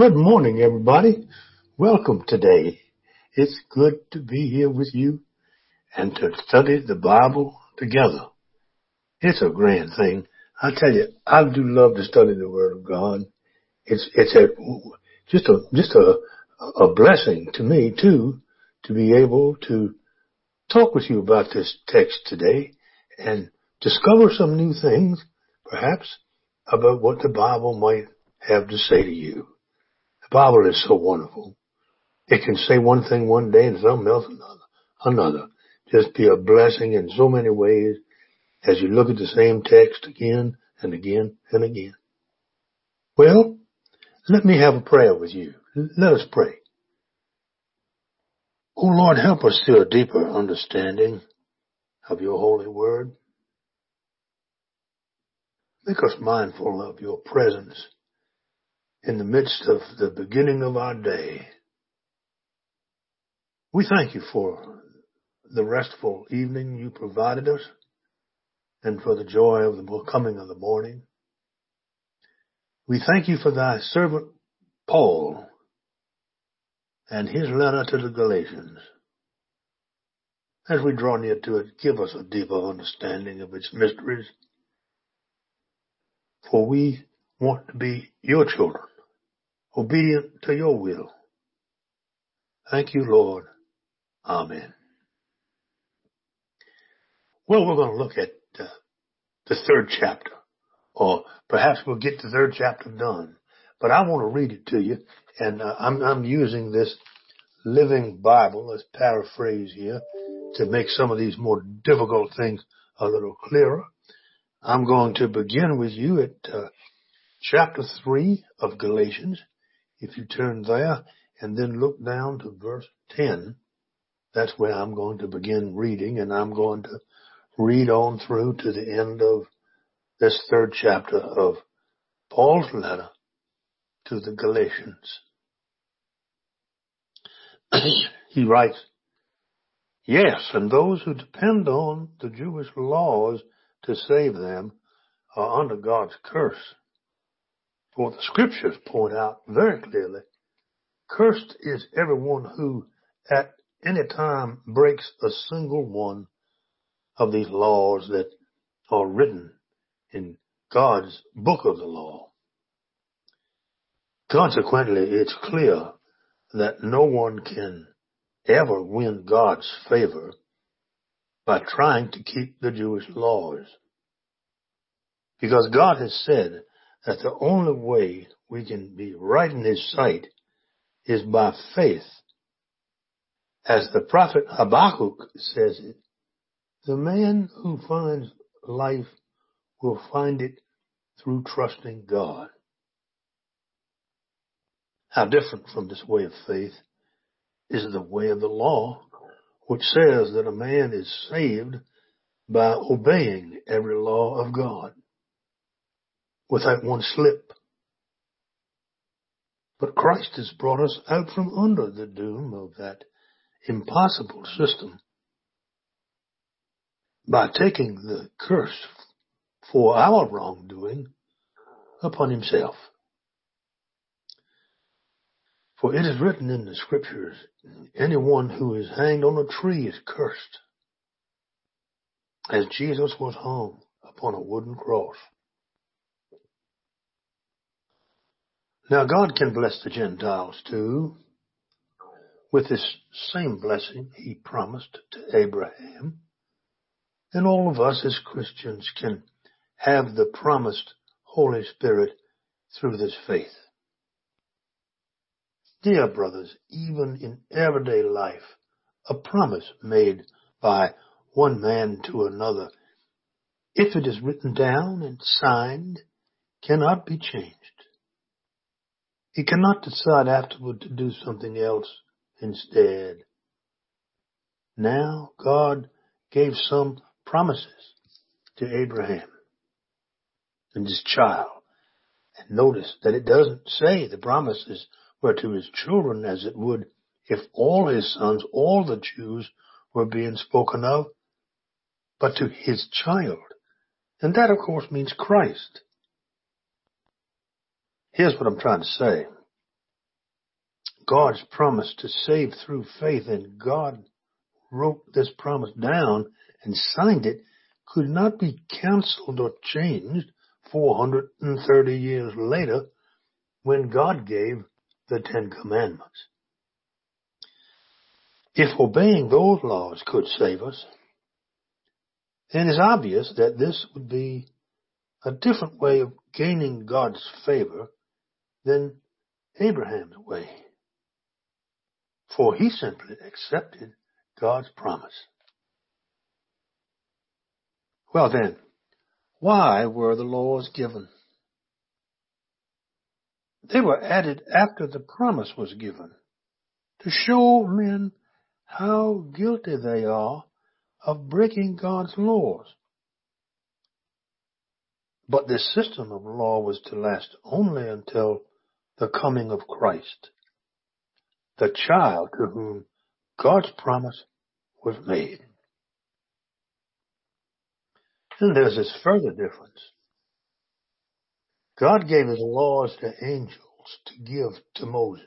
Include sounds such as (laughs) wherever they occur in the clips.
Good morning, everybody. Welcome today. It's good to be here with you and to study the Bible together. It's a grand thing. I tell you, I do love to study the Word of God. It's it's a just a just a a blessing to me too to be able to talk with you about this text today and discover some new things, perhaps, about what the Bible might have to say to you. Bible is so wonderful. It can say one thing one day and something else another. Another. Just be a blessing in so many ways as you look at the same text again and again and again. Well, let me have a prayer with you. Let us pray. Oh Lord, help us to a deeper understanding of your holy word. Make us mindful of your presence in the midst of the beginning of our day. We thank you for the restful evening you provided us and for the joy of the coming of the morning. We thank you for thy servant Paul and his letter to the Galatians. As we draw near to it, give us a deeper understanding of its mysteries. For we want to be your children, obedient to your will. Thank you, Lord. Amen. Well, we're going to look at uh, the third chapter, or perhaps we'll get the third chapter done. But I want to read it to you, and uh, I'm, I'm using this Living Bible, let's paraphrase here, to make some of these more difficult things a little clearer. I'm going to begin with you at uh, chapter 3 of Galatians. If you turn there and then look down to verse 10, that's where I'm going to begin reading and I'm going to read on through to the end of this third chapter of Paul's letter to the Galatians. (clears throat) he writes, Yes, and those who depend on the Jewish laws to save them are under God's curse. For the scriptures point out very clearly, cursed is everyone who at any time breaks a single one of these laws that are written in God's book of the law. Consequently, it's clear that no one can ever win God's favor by trying to keep the Jewish laws. Because God has said that the only way we can be right in His sight is by faith. As the prophet Habakkuk says it, the man who finds life will find it through trusting God. How different from this way of faith is the way of the law, which says that a man is saved by obeying every law of God without one slip. But Christ has brought us out from under the doom of that impossible system by taking the curse for our wrongdoing upon himself. For it is written in the scriptures, anyone who is hanged on a tree is cursed, as Jesus was hung upon a wooden cross. Now God can bless the Gentiles too, with this same blessing he promised to Abraham. And all of us as Christians can have the promised Holy Spirit through this faith. Dear brothers, even in everyday life, a promise made by one man to another, if it is written down and signed, cannot be changed. He cannot decide afterward to do something else instead. Now God gave some promises to Abraham and his child. And notice that it doesn't say the promises were to his children as it would if all his sons, all the Jews were being spoken of, but to his child. And that of course means Christ. Here's what I'm trying to say. God's promise to save through faith and God wrote this promise down and signed it could not be canceled or changed 430 years later when God gave the Ten Commandments. If obeying those laws could save us, then it's obvious that this would be a different way of gaining God's favor than Abraham's way. For he simply accepted God's promise. Well then, why were the laws given? They were added after the promise was given to show men how guilty they are of breaking God's laws. But this system of law was to last only until the coming of Christ, the child to whom God's promise was made. And there's this further difference. God gave his laws to angels to give to Moses,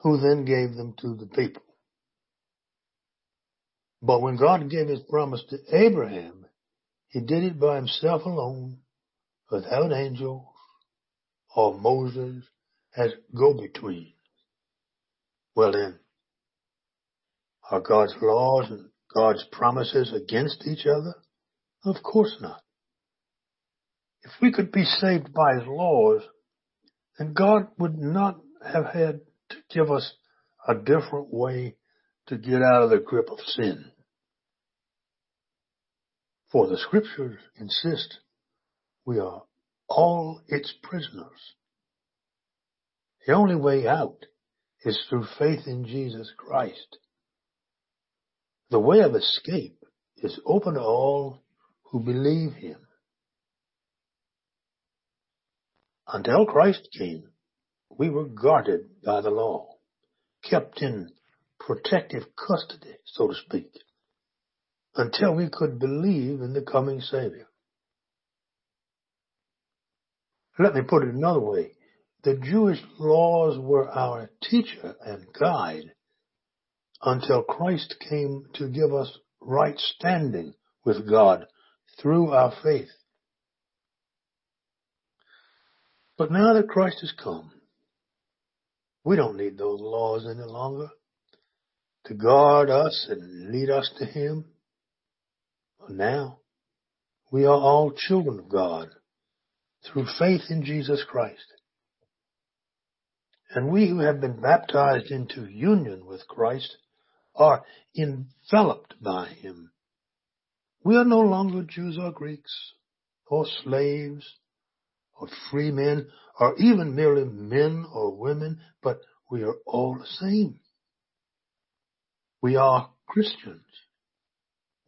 who then gave them to the people. But when God gave his promise to Abraham, he did it by himself alone, without angels or Moses as go-between. Well then, are God's laws and God's promises against each other? Of course not. If we could be saved by His laws, then God would not have had to give us a different way to get out of the grip of sin. For the scriptures insist we are all its prisoners. The only way out is through faith in Jesus Christ. The way of escape is open to all who believe him. Until Christ came, we were guarded by the law, kept in protective custody, so to speak until we could believe in the coming Savior. Let me put it another way. The Jewish laws were our teacher and guide until Christ came to give us right standing with God through our faith. But now that Christ has come, we don't need those laws any longer to guard us and lead us to Him. Now, we are all children of God through faith in Jesus Christ. And we who have been baptized into union with Christ are enveloped by Him. We are no longer Jews or Greeks or slaves or free men or even merely men or women, but we are all the same. We are Christians.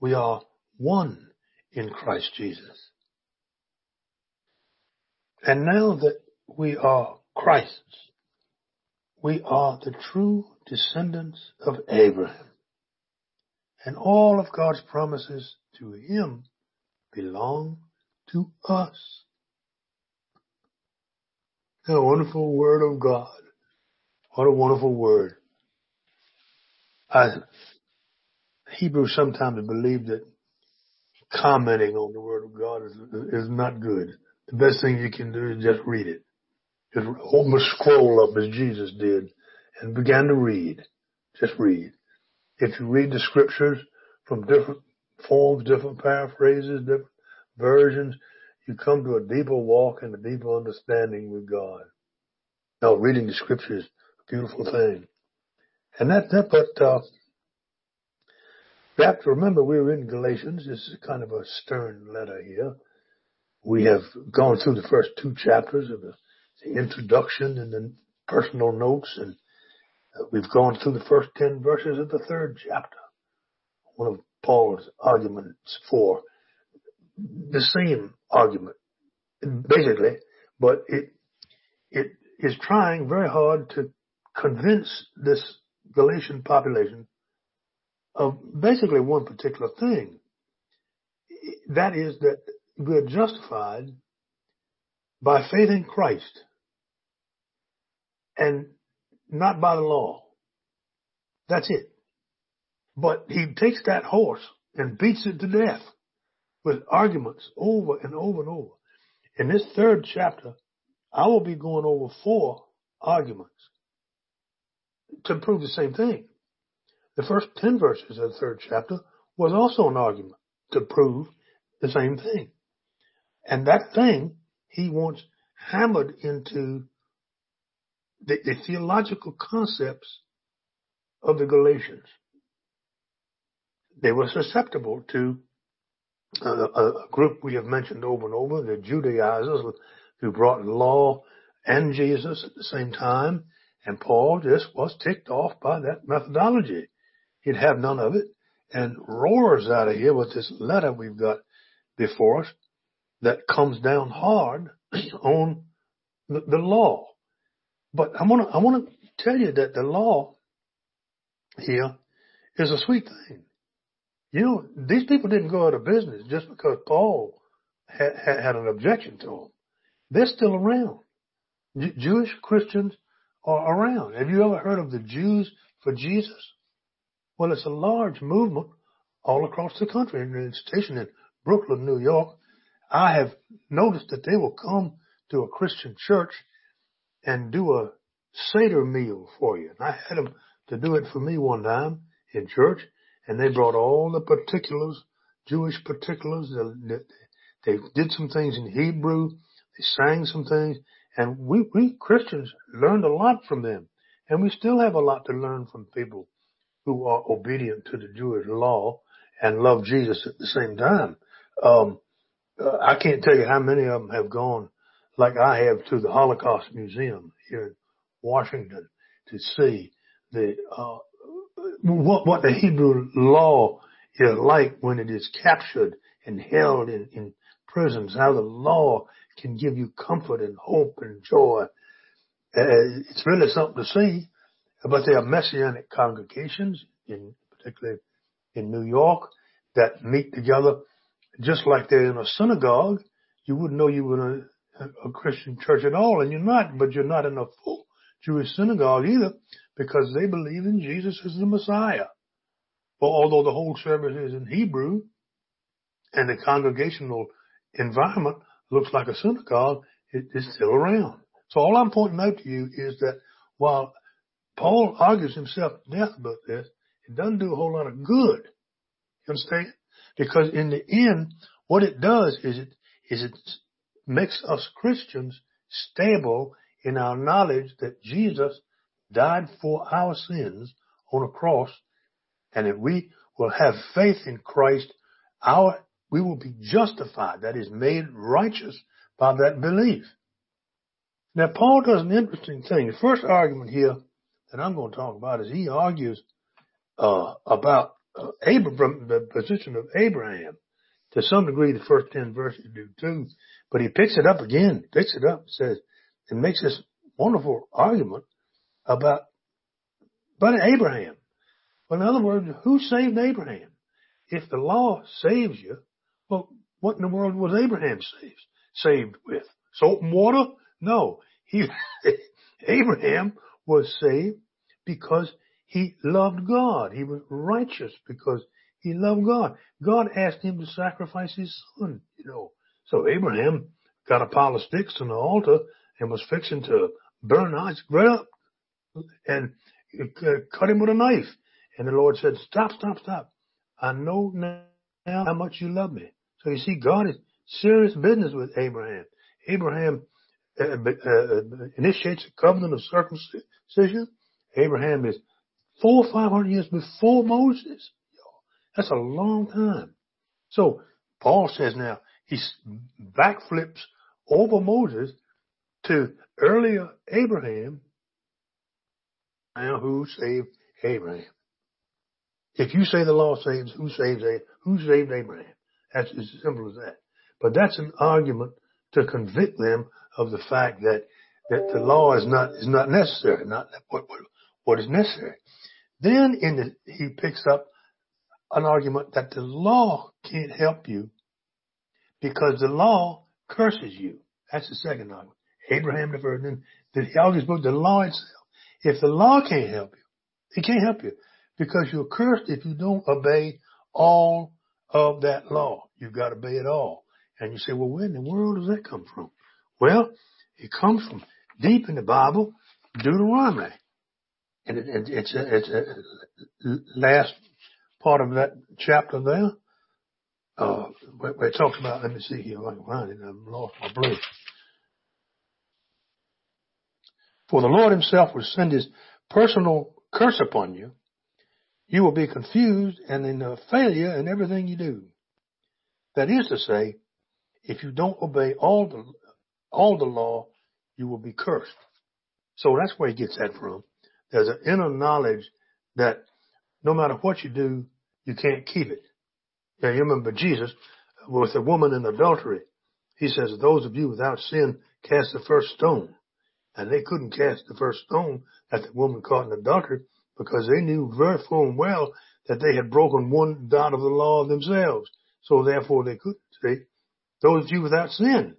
We are one in Christ Jesus. And now that we are Christ's, we are the true descendants of Abraham. And all of God's promises to him belong to us. A wonderful word of God. What a wonderful word. I, Hebrews sometimes believe that commenting on the Word of God is, is not good. The best thing you can do is just read it. Just hold the scroll up as Jesus did and began to read. Just read. If you read the scriptures from different forms, different paraphrases, different versions, you come to a deeper walk and a deeper understanding with God. Now, reading the scriptures a beautiful thing. And that, that, but, uh, you have to remember we're in Galatians. This is kind of a stern letter here. We have gone through the first two chapters of the, the introduction and the personal notes and uh, we've gone through the first 10 verses of the third chapter. One of Paul's arguments for the same argument, basically, but it, it is trying very hard to convince this Galatian population of basically one particular thing. That is that we are justified by faith in Christ. And not by the law. That's it. But he takes that horse and beats it to death with arguments over and over and over. In this third chapter, I will be going over four arguments to prove the same thing. The first 10 verses of the third chapter was also an argument to prove the same thing. And that thing he wants hammered into the, the theological concepts of the Galatians. They were susceptible to uh, a, a, group we have mentioned over and over, the Judaizers who brought law and Jesus at the same time. And Paul just was ticked off by that methodology. He'd have none of it and roars out of here with this letter we've got before us that comes down hard (clears throat) on the, the law. But I want to I want to tell you that the law here is a sweet thing. You know, these people didn't go out of business just because Paul had, had an objection to them. They're still around. J- Jewish Christians are around. Have you ever heard of the Jews for Jesus? Well, it's a large movement all across the country. And it's stationed in Brooklyn, New York. I have noticed that they will come to a Christian church and do a Seder meal for you. And I had them to do it for me one time in church and they brought all the particulars, Jewish particulars. They did some things in Hebrew. They sang some things and we, we Christians learned a lot from them and we still have a lot to learn from people who are obedient to the Jewish law and love Jesus at the same time. Um, uh, I can't tell you how many of them have gone like I have to the Holocaust Museum here in Washington to see the, uh, what, what the Hebrew law is like when it is captured and held in, in prisons, how the law can give you comfort and hope and joy. Uh, it's really something to see, but there are messianic congregations in particularly in New York that meet together just like they're in a synagogue. You wouldn't know you were in a, a Christian church at all, and you're not, but you're not in a full Jewish synagogue either because they believe in Jesus as the Messiah. Well, although the whole service is in Hebrew and the congregational environment looks like a synagogue, it is still around. So all I'm pointing out to you is that while Paul argues himself to death about this, it doesn't do a whole lot of good. You understand? Because in the end, what it does is it, is it makes us Christians stable in our knowledge that Jesus died for our sins on a cross and if we will have faith in Christ, our, we will be justified, that is made righteous by that belief. Now Paul does an interesting thing. The first argument here that I'm going to talk about is he argues uh, about Abraham, the position of Abraham. To some degree, the first 10 verses do too, but he picks it up again, picks it up, says, and makes this wonderful argument about, about Abraham. Well, in other words, who saved Abraham? If the law saves you, well, what in the world was Abraham saved, saved with? Salt and water? No. He, (laughs) Abraham was saved because he loved God. He was righteous because he loved God. God asked him to sacrifice his son, you know. So Abraham got a pile of sticks on the altar and was fixing to burn Isaac right up and cut him with a knife. And the Lord said, stop, stop, stop. I know now how much you love me. So you see, God is serious business with Abraham. Abraham uh, uh, initiates a covenant of circumcision. Abraham is four or five hundred years before Moses. That's a long time. So Paul says now he backflips over Moses to earlier Abraham. Now who saved Abraham? If you say the law saves, who saves who saved Abraham? That's as simple as that. But that's an argument to convict them of the fact that that the law is not is not necessary, not what what, what is necessary. Then in the, he picks up an argument that the law can't help you because the law curses you. That's the second argument. Abraham the then he argues about the law itself. If the law can't help you, it can't help you because you're cursed if you don't obey all of that law. You've got to obey it all. And you say, well, where in the world does that come from? Well, it comes from deep in the Bible, Deuteronomy. And it, it, it's, a, it's last part of that chapter there. Uh, it talks about, let me see here, I can find it, I've lost my place. For the Lord himself will send his personal curse upon you. You will be confused and in a failure in everything you do. That is to say, if you don't obey all the, all the law, you will be cursed. So that's where he gets that from. There's an inner knowledge that no matter what you do, you can't keep it. Now you remember Jesus with a woman in adultery. He says, those of you without sin cast the first stone. And they couldn't cast the first stone at the woman caught in adultery because they knew very full and well that they had broken one dot of the law themselves. So therefore they couldn't say, those of you without sin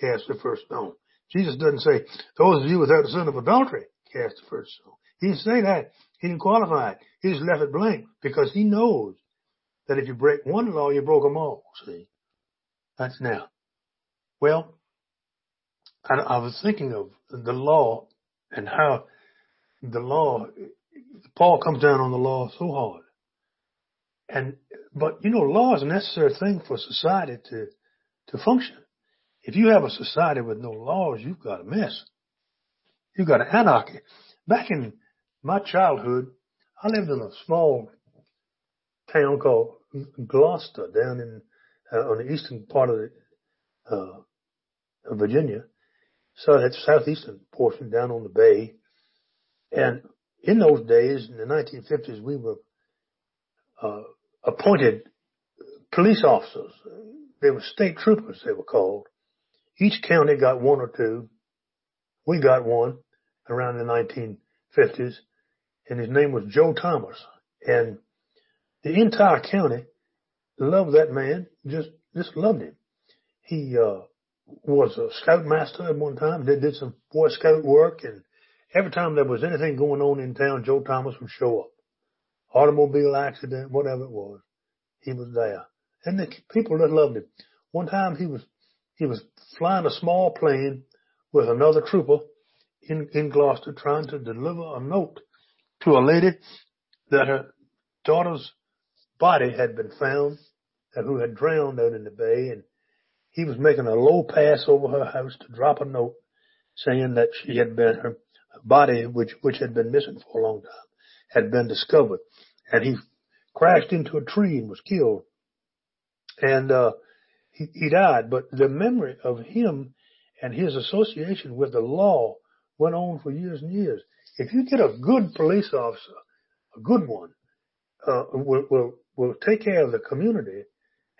cast the first stone. Jesus doesn't say, those of you without the sin of adultery cast the first stone. He didn't say that. He didn't qualify it. He just left it blank because he knows that if you break one law, you broke them all. See? That's now. Well, I, I was thinking of the law and how the law, Paul comes down on the law so hard. And, but you know, law is a necessary thing for society to, to function. If you have a society with no laws, you've got a mess. You've got an anarchy. Back in my childhood, I lived in a small town called Gloucester down in, uh, on the eastern part of the, uh, of Virginia. So that's southeastern portion down on the bay. And in those days, in the 1950s, we were, uh, appointed police officers. They were state troopers, they were called. Each county got one or two. We got one around the 1950s and his name was Joe Thomas. And the entire county loved that man, just, just loved him. He, uh, was a scoutmaster at one time, did, did some Boy Scout work, and every time there was anything going on in town, Joe Thomas would show up. Automobile accident, whatever it was, he was there. And the people that loved him. One time he was, he was flying a small plane with another trooper in, in Gloucester trying to deliver a note to a lady that her daughter's body had been found, and who had drowned out in the bay, and he was making a low pass over her house to drop a note saying that she had been her body, which which had been missing for a long time, had been discovered, and he crashed into a tree and was killed, and uh, he, he died. But the memory of him and his association with the law went on for years and years. If you get a good police officer, a good one, uh, will, will, will take care of the community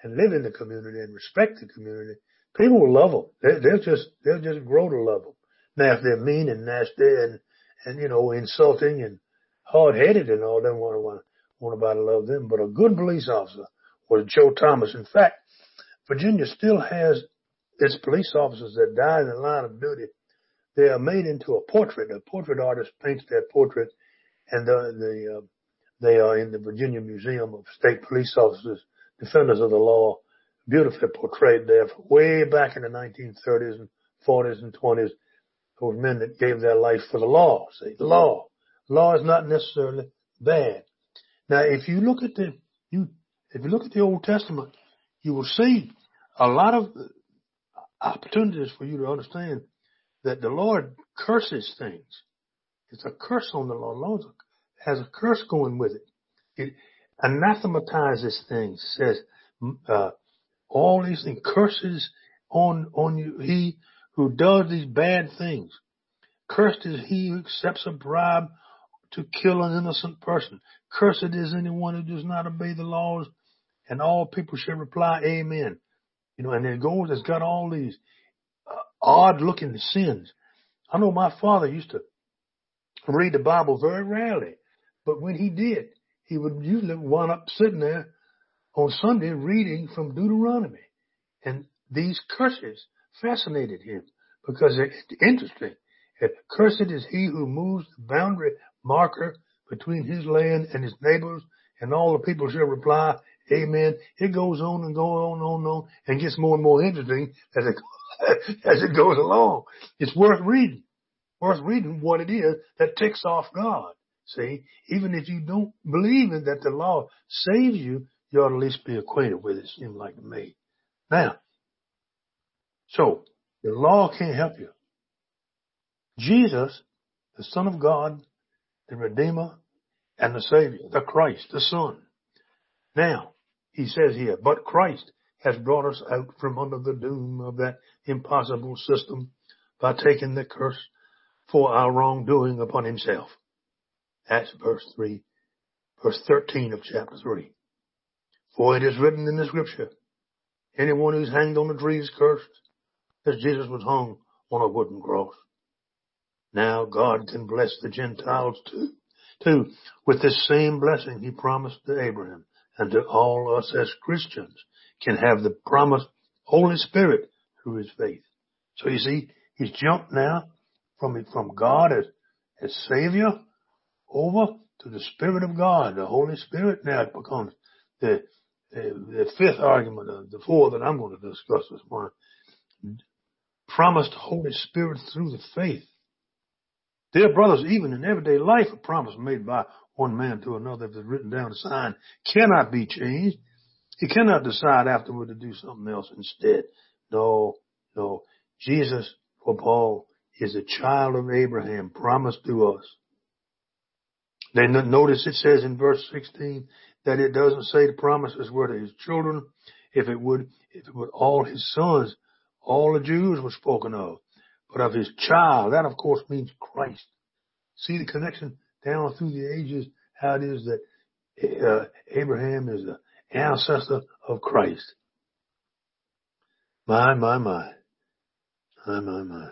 and live in the community and respect the community, people will love them. They, they'll just, they'll just grow to love them. Now, if they're mean and nasty and, and, you know, insulting and hard headed and all, then want to want, want about to love them. But a good police officer was Joe Thomas. In fact, Virginia still has its police officers that die in the line of duty they are made into a portrait. A portrait artist paints their portrait, and the, the uh, they are in the Virginia Museum of State Police Officers, Defenders of the Law, beautifully portrayed there way back in the 1930s and 40s and 20s. Those men that gave their life for the law. See, the law. Law is not necessarily bad. Now, if you look at the you if you look at the Old Testament, you will see a lot of opportunities for you to understand that the Lord curses things. It's a curse on the Lord. The Lord has a curse going with it. It anathematizes things, says, uh, all these things, curses on, on you, he who does these bad things. Cursed is he who accepts a bribe to kill an innocent person. Cursed is anyone who does not obey the laws. And all people should reply, Amen. You know, and it goes, it's got all these odd looking sins. I know my father used to read the Bible very rarely, but when he did, he would usually wind up sitting there on Sunday reading from Deuteronomy. And these curses fascinated him because it's interesting. Cursed is he who moves the boundary marker between his land and his neighbors, and all the people shall reply, Amen. It goes on and goes on and on and on and gets more and more interesting as it, (laughs) as it goes along. It's worth reading, worth reading what it is that ticks off God. See, even if you don't believe in that the law saves you, you ought to at least be acquainted with it, seems like to me. Now, so the law can't help you. Jesus, the Son of God, the Redeemer, and the Savior, the Christ, the Son. Now, he says here, but Christ has brought us out from under the doom of that impossible system by taking the curse for our wrongdoing upon himself. That's verse 3, verse 13 of chapter 3. For it is written in the scripture, anyone who's hanged on a tree is cursed, as Jesus was hung on a wooden cross. Now God can bless the Gentiles too, too, with this same blessing he promised to Abraham and to all us as Christians can have the promised Holy Spirit through his faith. So you see, he's jumped now from, from God as, as Savior over to the Spirit of God, the Holy Spirit now becomes the, the, the fifth argument of the four that I'm going to discuss this morning. Promised Holy Spirit through the faith. Dear brothers, even in everyday life, a promise made by one man to another, if it's written down a sign, cannot be changed. He cannot decide afterward to do something else instead. No, no. Jesus, for Paul, is a child of Abraham, promised to us. Then notice it says in verse 16 that it doesn't say the promises were to his children. If it would, if it would all his sons, all the Jews were spoken of, but of his child. That of course means Christ. See the connection down through the ages, how it is that uh, Abraham is the ancestor of Christ. My, my, my. My, my, my.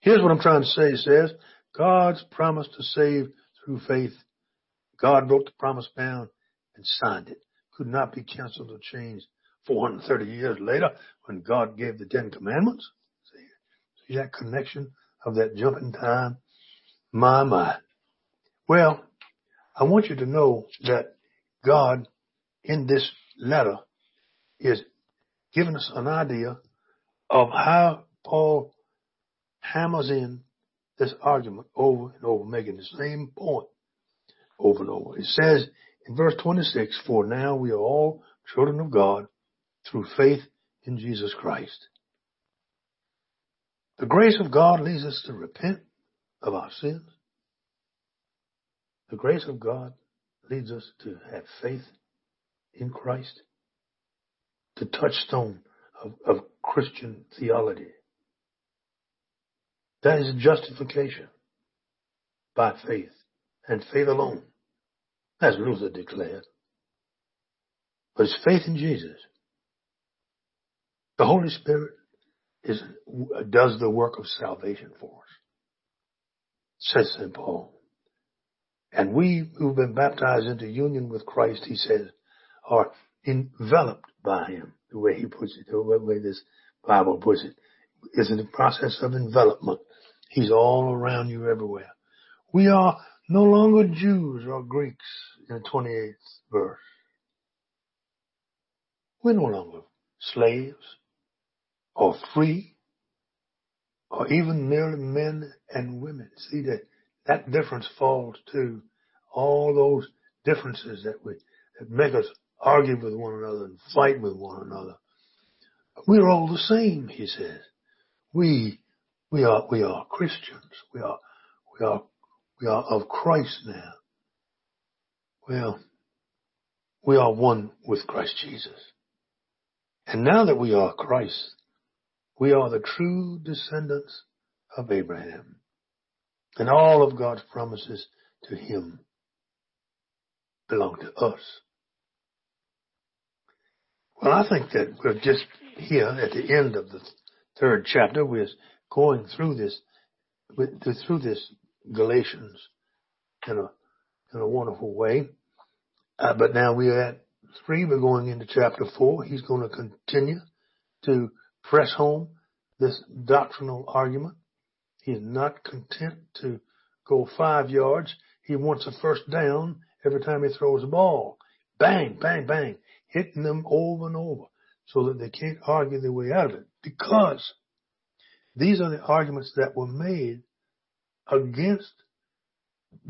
Here's what I'm trying to say. Says, God's promise to save through faith. God wrote the promise down and signed it. Could not be canceled or changed 430 years later when God gave the Ten Commandments. See, see that connection of that jumping time? My, my. Well, I want you to know that God in this letter is giving us an idea of how Paul hammers in this argument over and over, making the same point over and over. It says in verse 26, for now we are all children of God through faith in Jesus Christ. The grace of God leads us to repent of our sins. The grace of God leads us to have faith in Christ, the touchstone of, of Christian theology. That is justification by faith and faith alone, as Luther declared. But it's faith in Jesus. The Holy Spirit is, does the work of salvation for us, says St. Paul. And we who've been baptized into union with Christ, he says, are enveloped by him, the way he puts it, the way this Bible puts it, is in the process of envelopment. He's all around you everywhere. We are no longer Jews or Greeks in the 28th verse. We're no longer slaves or free or even merely men and women. See that that difference falls to all those differences that we that make us argue with one another and fight with one another. We're all the same, he says. We we are, we are Christians. We are, we are, we are of Christ now. Well, we are one with Christ Jesus. And now that we are Christ, we are the true descendants of Abraham. And all of God's promises to him belong to us. Well, I think that we're just here at the end of the third chapter. We're going through this, through this Galatians in a, in a wonderful way. Uh, but now we're at three. We're going into chapter four. He's going to continue to press home this doctrinal argument He's not content to go five yards. He wants a first down every time he throws a ball. Bang, bang, bang, hitting them over and over so that they can't argue their way out of it because these are the arguments that were made against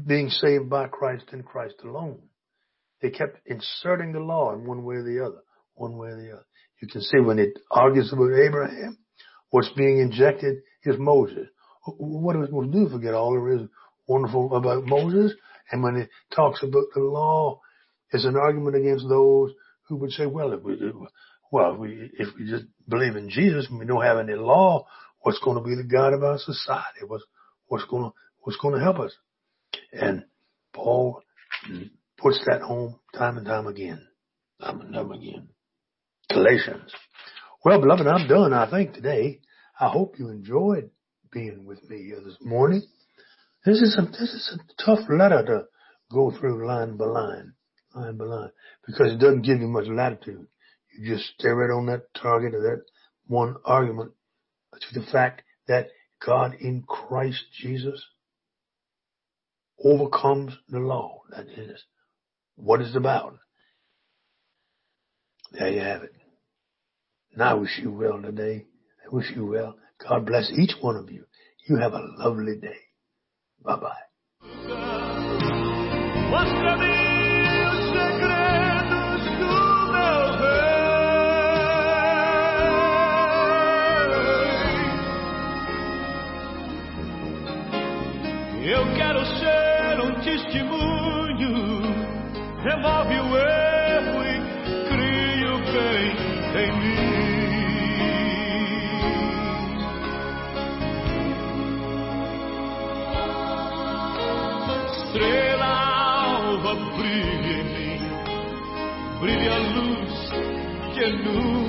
being saved by Christ and Christ alone. They kept inserting the law in one way or the other, one way or the other. You can see when it argues about Abraham, what's being injected is Moses. What are we supposed to do? Forget all there is wonderful about Moses? And when it talks about the law, it's an argument against those who would say, well, if we, well, if we, if we just believe in Jesus and we don't have any law, what's going to be the God of our society? What's, what's going to, what's going to help us? And Paul puts that home time and time again. Time and time again. Galatians. Well, beloved, I'm done, I think, today. I hope you enjoyed being with me here this morning. This is a, this is a tough letter to go through line by line, line by line, because it doesn't give you much latitude. You just stare right on that target of that one argument to the fact that God in Christ Jesus overcomes the law. That is what it's about. There you have it. And I wish you well today. I wish you well. God bless each one of you. You have a lovely day. Bye bye. Brilha